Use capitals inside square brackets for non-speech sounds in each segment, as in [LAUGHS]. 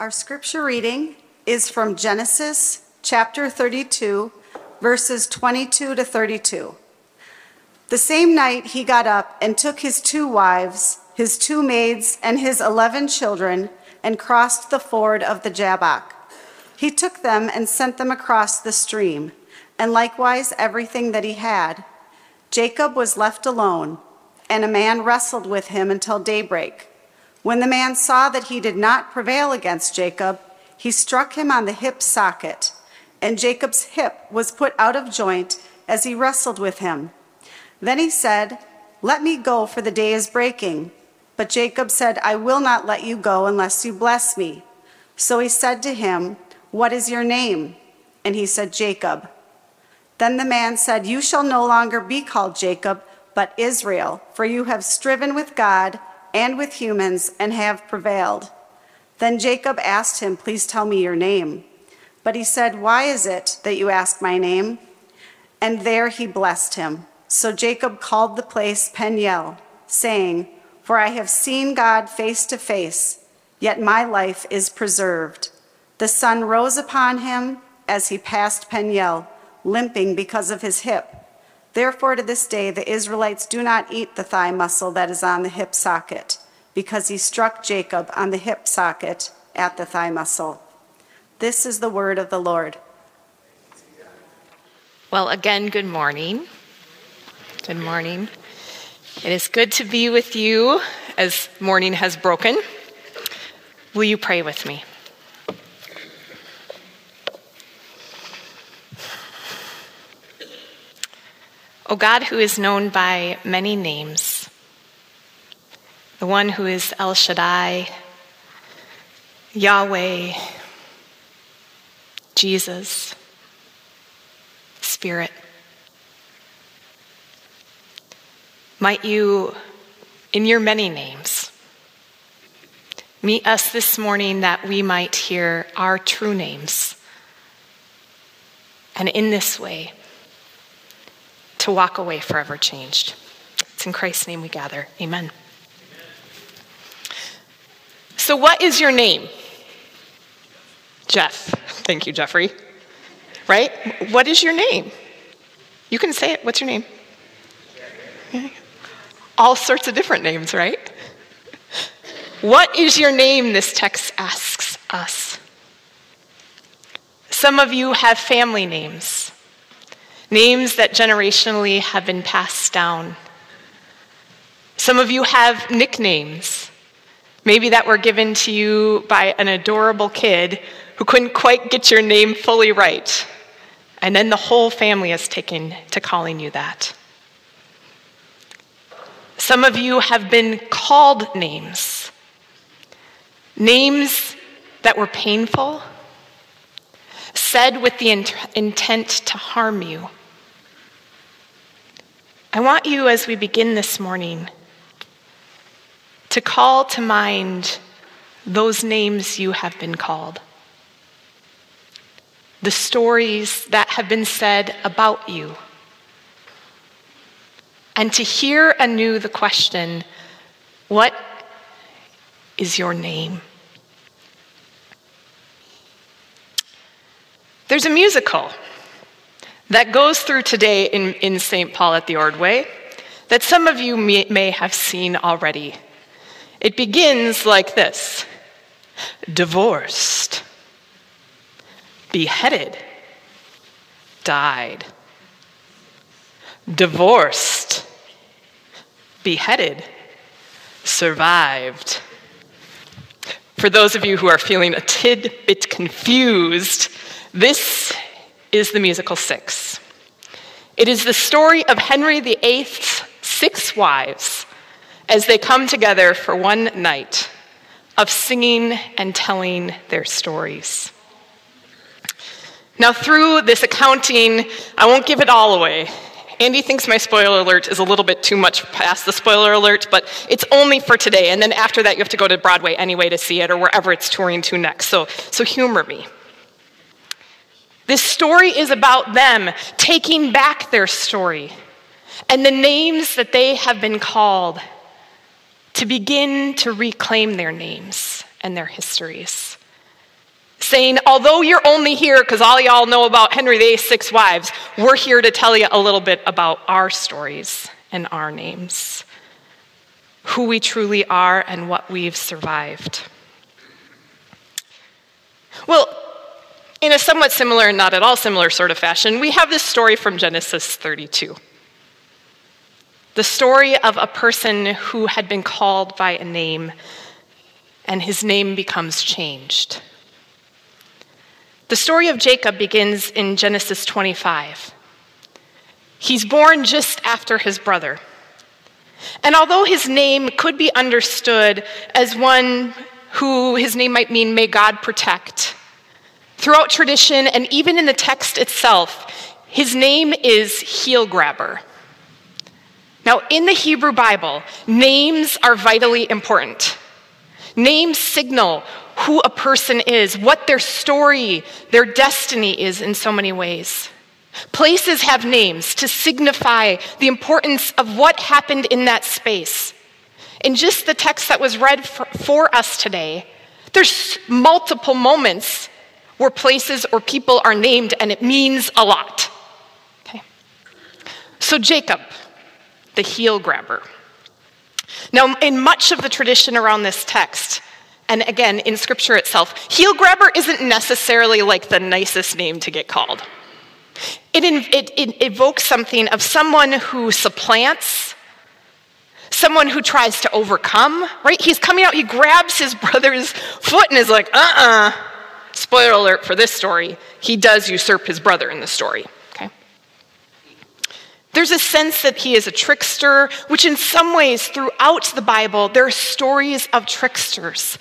Our scripture reading is from Genesis chapter 32, verses 22 to 32. The same night he got up and took his two wives, his two maids, and his eleven children, and crossed the ford of the Jabbok. He took them and sent them across the stream, and likewise everything that he had. Jacob was left alone, and a man wrestled with him until daybreak. When the man saw that he did not prevail against Jacob, he struck him on the hip socket, and Jacob's hip was put out of joint as he wrestled with him. Then he said, Let me go, for the day is breaking. But Jacob said, I will not let you go unless you bless me. So he said to him, What is your name? And he said, Jacob. Then the man said, You shall no longer be called Jacob, but Israel, for you have striven with God and with humans and have prevailed. Then Jacob asked him, Please tell me your name. But he said, Why is it that you ask my name? And there he blessed him. So Jacob called the place Peniel, saying, For I have seen God face to face, yet my life is preserved. The sun rose upon him as he passed Peniel, limping because of his hip. Therefore, to this day, the Israelites do not eat the thigh muscle that is on the hip socket, because he struck Jacob on the hip socket at the thigh muscle. This is the word of the Lord. Well, again, good morning. Good morning. It is good to be with you as morning has broken. Will you pray with me? O God, who is known by many names, the one who is El Shaddai, Yahweh, Jesus, Spirit. Might you, in your many names, meet us this morning that we might hear our true names. And in this way, to walk away forever changed. It's in Christ's name we gather. Amen. So, what is your name? Jeff. Thank you, Jeffrey. Right? What is your name? You can say it. What's your name? All sorts of different names, right? What is your name? This text asks us. Some of you have family names names that generationally have been passed down. Some of you have nicknames, maybe that were given to you by an adorable kid who couldn't quite get your name fully right. And then the whole family has taken to calling you that. Some of you have been called names, names that were painful, said with the intent to harm you. I want you, as we begin this morning, to call to mind those names you have been called, the stories that have been said about you, and to hear anew the question what is your name? There's a musical that goes through today in, in St. Paul at the Ordway that some of you may, may have seen already. It begins like this divorced, beheaded, died, divorced, beheaded, survived. For those of you who are feeling a tidbit confused, this is the musical Six. It is the story of Henry VIII's six wives as they come together for one night of singing and telling their stories. Now, through this accounting, I won't give it all away. Andy thinks my spoiler alert is a little bit too much past the spoiler alert, but it's only for today. And then after that, you have to go to Broadway anyway to see it or wherever it's touring to next. So, so humor me. This story is about them taking back their story and the names that they have been called to begin to reclaim their names and their histories saying, although you're only here because all y'all know about Henry VIII's six wives, we're here to tell you a little bit about our stories and our names, who we truly are, and what we've survived. Well, in a somewhat similar and not at all similar sort of fashion, we have this story from Genesis 32. The story of a person who had been called by a name and his name becomes changed. The story of Jacob begins in Genesis 25. He's born just after his brother. And although his name could be understood as one who his name might mean, may God protect, throughout tradition and even in the text itself, his name is heel grabber. Now, in the Hebrew Bible, names are vitally important. Names signal who a person is, what their story, their destiny is in so many ways. Places have names to signify the importance of what happened in that space. In just the text that was read for, for us today, there's multiple moments where places or people are named and it means a lot. Okay. So, Jacob, the heel grabber. Now, in much of the tradition around this text, and again in scripture itself, heel grabber isn't necessarily like the nicest name to get called. It, it, it evokes something of someone who supplants, someone who tries to overcome, right? He's coming out, he grabs his brother's foot and is like, uh uh-uh. uh. Spoiler alert for this story, he does usurp his brother in the story. Okay? There's a sense that he is a trickster, which in some ways throughout the Bible, there are stories of tricksters.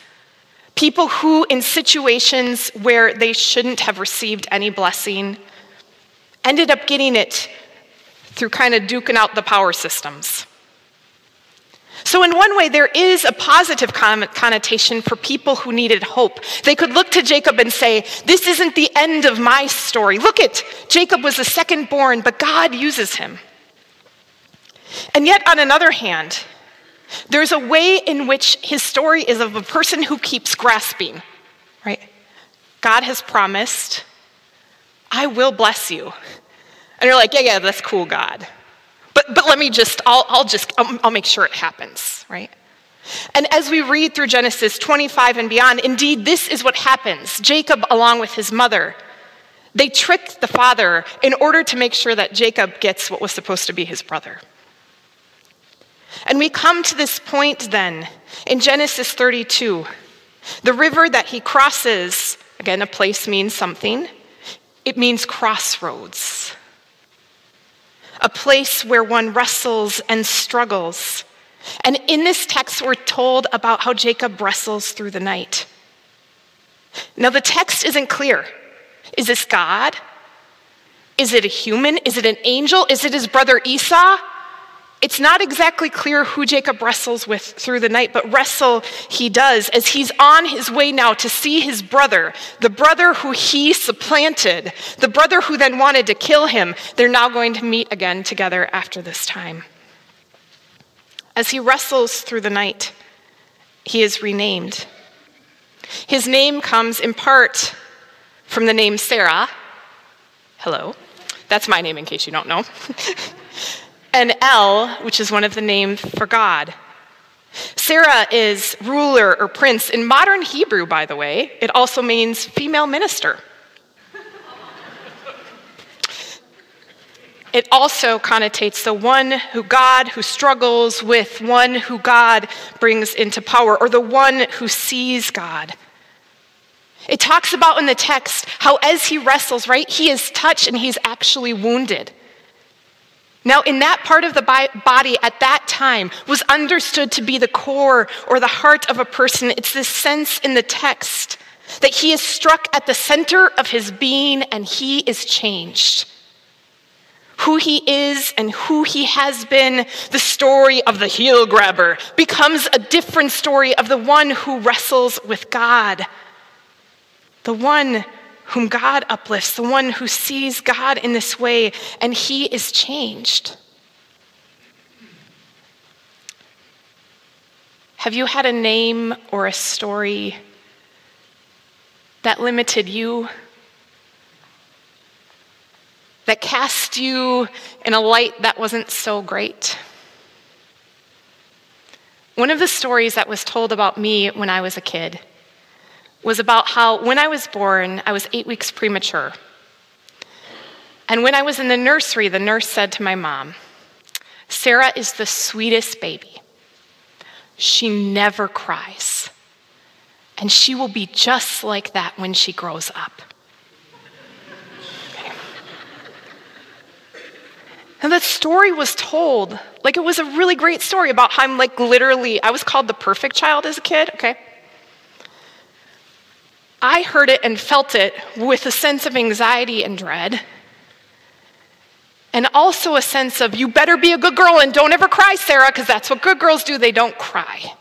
People who, in situations where they shouldn't have received any blessing, ended up getting it through kind of duking out the power systems. So, in one way, there is a positive connotation for people who needed hope. They could look to Jacob and say, This isn't the end of my story. Look at Jacob was the second born, but God uses him. And yet, on another hand, there's a way in which his story is of a person who keeps grasping, right? God has promised, I will bless you. And you're like, yeah, yeah, that's cool, God. But, but let me just, I'll, I'll just, I'll, I'll make sure it happens, right? And as we read through Genesis 25 and beyond, indeed, this is what happens. Jacob, along with his mother, they tricked the father in order to make sure that Jacob gets what was supposed to be his brother. And we come to this point then in Genesis 32. The river that he crosses, again, a place means something, it means crossroads a place where one wrestles and struggles. And in this text, we're told about how Jacob wrestles through the night. Now, the text isn't clear. Is this God? Is it a human? Is it an angel? Is it his brother Esau? It's not exactly clear who Jacob wrestles with through the night, but wrestle he does as he's on his way now to see his brother, the brother who he supplanted, the brother who then wanted to kill him. They're now going to meet again together after this time. As he wrestles through the night, he is renamed. His name comes in part from the name Sarah. Hello. That's my name in case you don't know. [LAUGHS] and El, which is one of the names for God. Sarah is ruler or prince. In modern Hebrew, by the way, it also means female minister. It also connotates the one who God who struggles with, one who God brings into power, or the one who sees God. It talks about in the text how as he wrestles, right, he is touched and he's actually wounded. Now, in that part of the body at that time was understood to be the core or the heart of a person. It's this sense in the text that he is struck at the center of his being and he is changed. Who he is and who he has been, the story of the heel grabber, becomes a different story of the one who wrestles with God. The one whom God uplifts, the one who sees God in this way, and he is changed. Have you had a name or a story that limited you, that cast you in a light that wasn't so great. One of the stories that was told about me when I was a kid was about how when I was born, I was eight weeks premature. And when I was in the nursery, the nurse said to my mom, Sarah is the sweetest baby. She never cries. And she will be just like that when she grows up. [LAUGHS] And that story was told like it was a really great story about how I'm like literally, I was called the perfect child as a kid, okay? I heard it and felt it with a sense of anxiety and dread. And also a sense of, you better be a good girl and don't ever cry, Sarah, because that's what good girls do. They don't cry.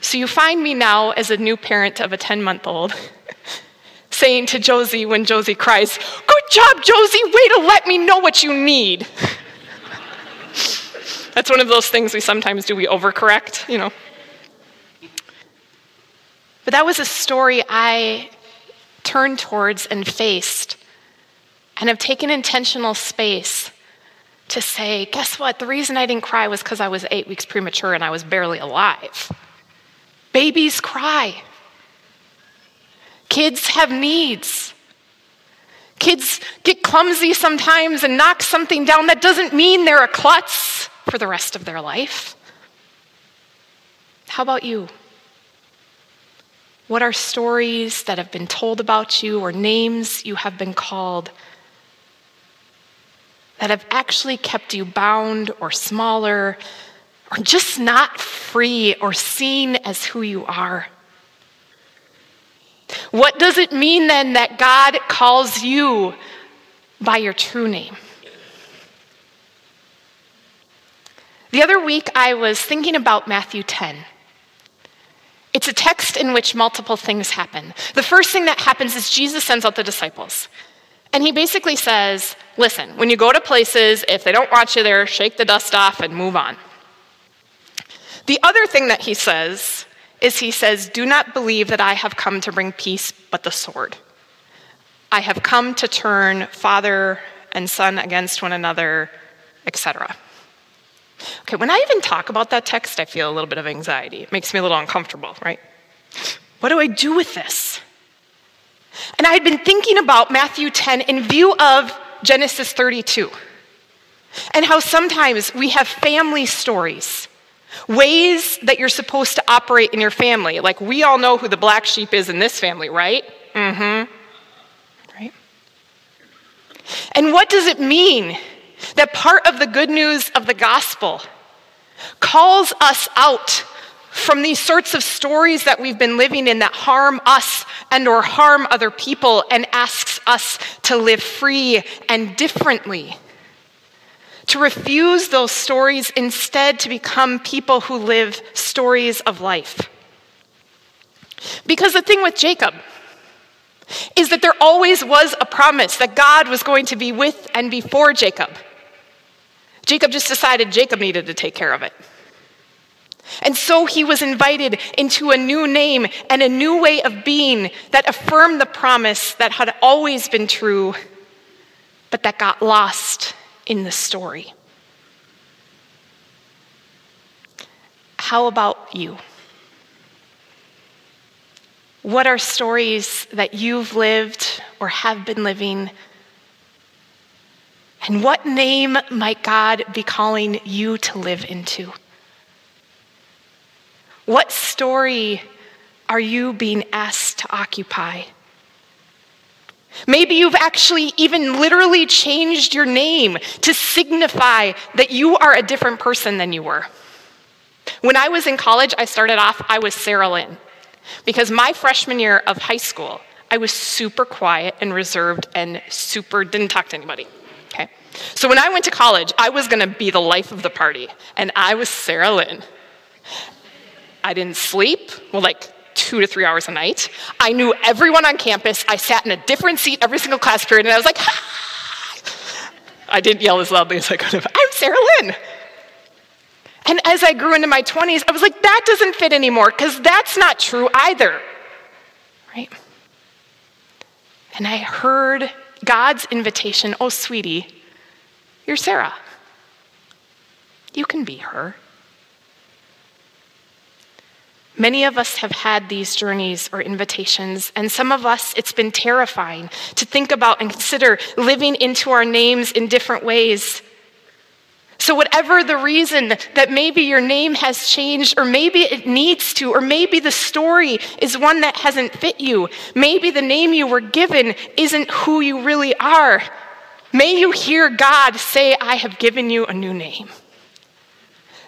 So you find me now as a new parent of a 10 month old [LAUGHS] saying to Josie when Josie cries, Good job, Josie, way to let me know what you need. [LAUGHS] That's one of those things we sometimes do, we overcorrect, you know. But that was a story I turned towards and faced and have taken intentional space to say, guess what? The reason I didn't cry was because I was eight weeks premature and I was barely alive. Babies cry. Kids have needs. Kids get clumsy sometimes and knock something down. That doesn't mean they're a klutz for the rest of their life. How about you? What are stories that have been told about you or names you have been called that have actually kept you bound or smaller or just not free or seen as who you are? What does it mean then that God calls you by your true name? The other week, I was thinking about Matthew 10. It's a text in which multiple things happen. The first thing that happens is Jesus sends out the disciples. And he basically says, Listen, when you go to places, if they don't want you there, shake the dust off and move on. The other thing that he says is he says, Do not believe that I have come to bring peace but the sword. I have come to turn father and son against one another, etc. Okay, when I even talk about that text, I feel a little bit of anxiety. It makes me a little uncomfortable, right? What do I do with this? And I had been thinking about Matthew 10 in view of Genesis 32 and how sometimes we have family stories, ways that you're supposed to operate in your family. Like we all know who the black sheep is in this family, right? Mm hmm. Right? And what does it mean that part of the good news of the gospel calls us out from these sorts of stories that we've been living in that harm us and or harm other people and asks us to live free and differently. To refuse those stories instead to become people who live stories of life. Because the thing with jacob is that there always was a promise that god was going to be with and before jacob Jacob just decided Jacob needed to take care of it. And so he was invited into a new name and a new way of being that affirmed the promise that had always been true, but that got lost in the story. How about you? What are stories that you've lived or have been living and what name might God be calling you to live into? What story are you being asked to occupy? Maybe you've actually even literally changed your name to signify that you are a different person than you were. When I was in college, I started off, I was Sarah Lynn. Because my freshman year of high school, I was super quiet and reserved and super didn't talk to anybody. Okay? So when I went to college, I was going to be the life of the party, and I was Sarah Lynn. I didn't sleep, well, like two to three hours a night. I knew everyone on campus. I sat in a different seat every single class period, and I was like, Hi! I didn't yell as loudly [LAUGHS] as I could have. I'm Sarah Lynn. And as I grew into my 20s, I was like, that doesn't fit anymore, because that's not true either. right? And I heard God's invitation oh, sweetie, you're Sarah. You can be her. Many of us have had these journeys or invitations, and some of us, it's been terrifying to think about and consider living into our names in different ways. So, whatever the reason that maybe your name has changed, or maybe it needs to, or maybe the story is one that hasn't fit you, maybe the name you were given isn't who you really are, may you hear God say, I have given you a new name.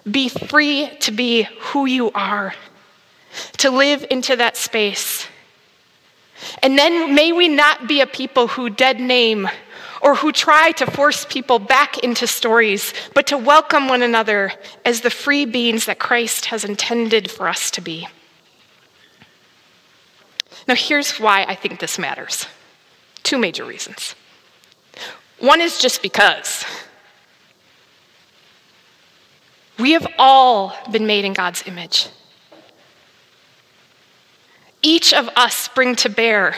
Be free to be who you are to live into that space. And then may we not be a people who dead name or who try to force people back into stories, but to welcome one another as the free beings that Christ has intended for us to be. Now, here's why I think this matters two major reasons. One is just because. We have all been made in God's image each of us bring to bear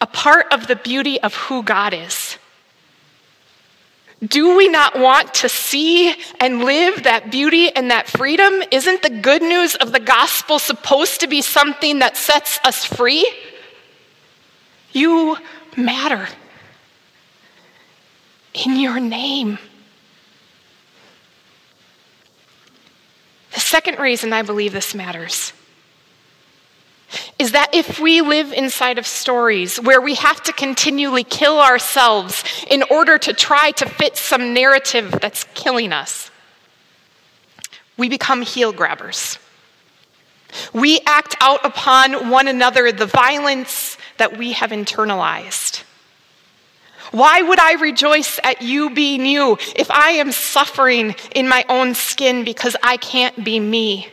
a part of the beauty of who God is. Do we not want to see and live that beauty and that freedom? Isn't the good news of the gospel supposed to be something that sets us free? You matter in your name. The second reason I believe this matters is that if we live inside of stories where we have to continually kill ourselves in order to try to fit some narrative that's killing us, we become heel grabbers. We act out upon one another the violence that we have internalized. Why would I rejoice at you being you if I am suffering in my own skin because I can't be me?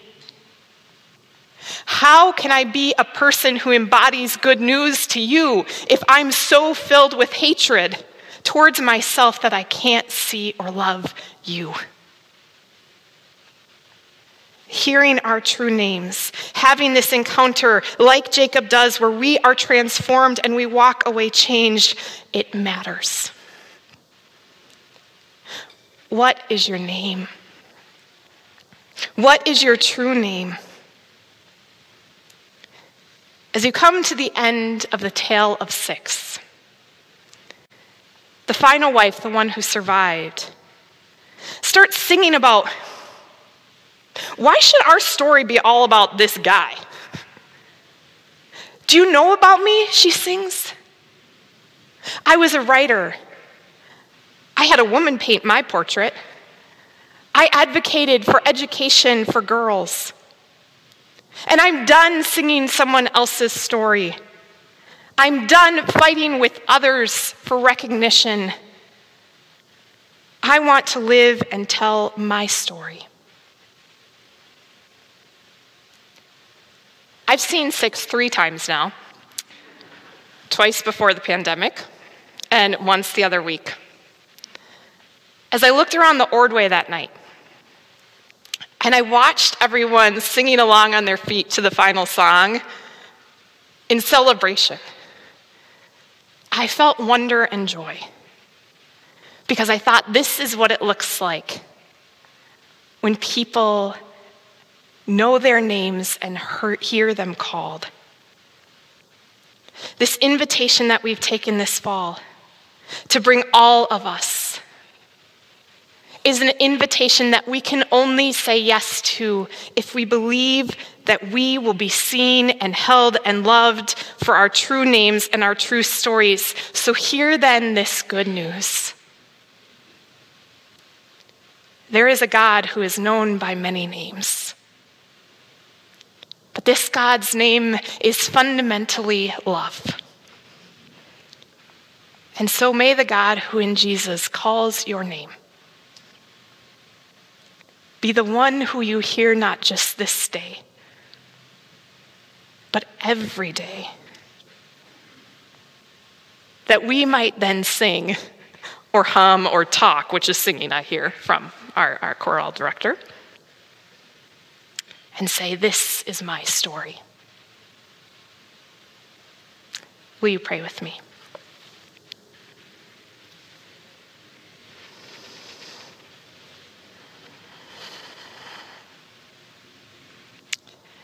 How can I be a person who embodies good news to you if I'm so filled with hatred towards myself that I can't see or love you? Hearing our true names, having this encounter like Jacob does, where we are transformed and we walk away changed, it matters. What is your name? What is your true name? As you come to the end of the tale of six, the final wife, the one who survived, starts singing about why should our story be all about this guy? Do you know about me? She sings. I was a writer. I had a woman paint my portrait. I advocated for education for girls. And I'm done singing someone else's story. I'm done fighting with others for recognition. I want to live and tell my story. I've seen six three times now twice before the pandemic, and once the other week. As I looked around the Ordway that night, and I watched everyone singing along on their feet to the final song in celebration. I felt wonder and joy because I thought this is what it looks like when people know their names and hear them called. This invitation that we've taken this fall to bring all of us is an invitation that we can only say yes to if we believe that we will be seen and held and loved for our true names and our true stories. So, hear then this good news. There is a God who is known by many names. But this God's name is fundamentally love. And so may the God who in Jesus calls your name be the one who you hear not just this day, but every day. That we might then sing or hum or talk, which is singing, I hear from our, our choral director, and say, This is my story. Will you pray with me?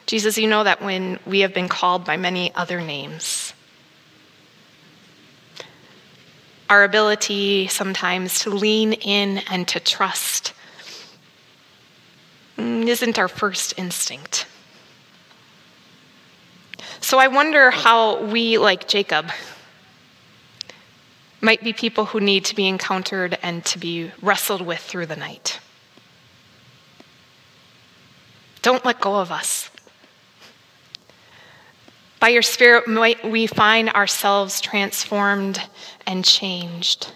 Jesus, you know that when we have been called by many other names, our ability sometimes to lean in and to trust mm, isn't our first instinct. So I wonder how we, like Jacob, might be people who need to be encountered and to be wrestled with through the night. Don't let go of us. By your Spirit, might we find ourselves transformed and changed.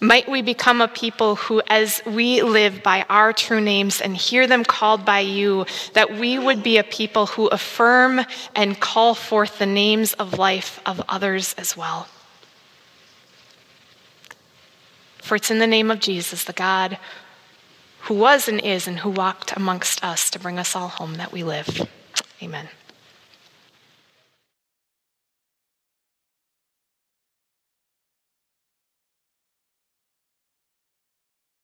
Might we become a people who, as we live by our true names and hear them called by you, that we would be a people who affirm and call forth the names of life of others as well. For it's in the name of Jesus, the God who was and is and who walked amongst us to bring us all home that we live. Amen.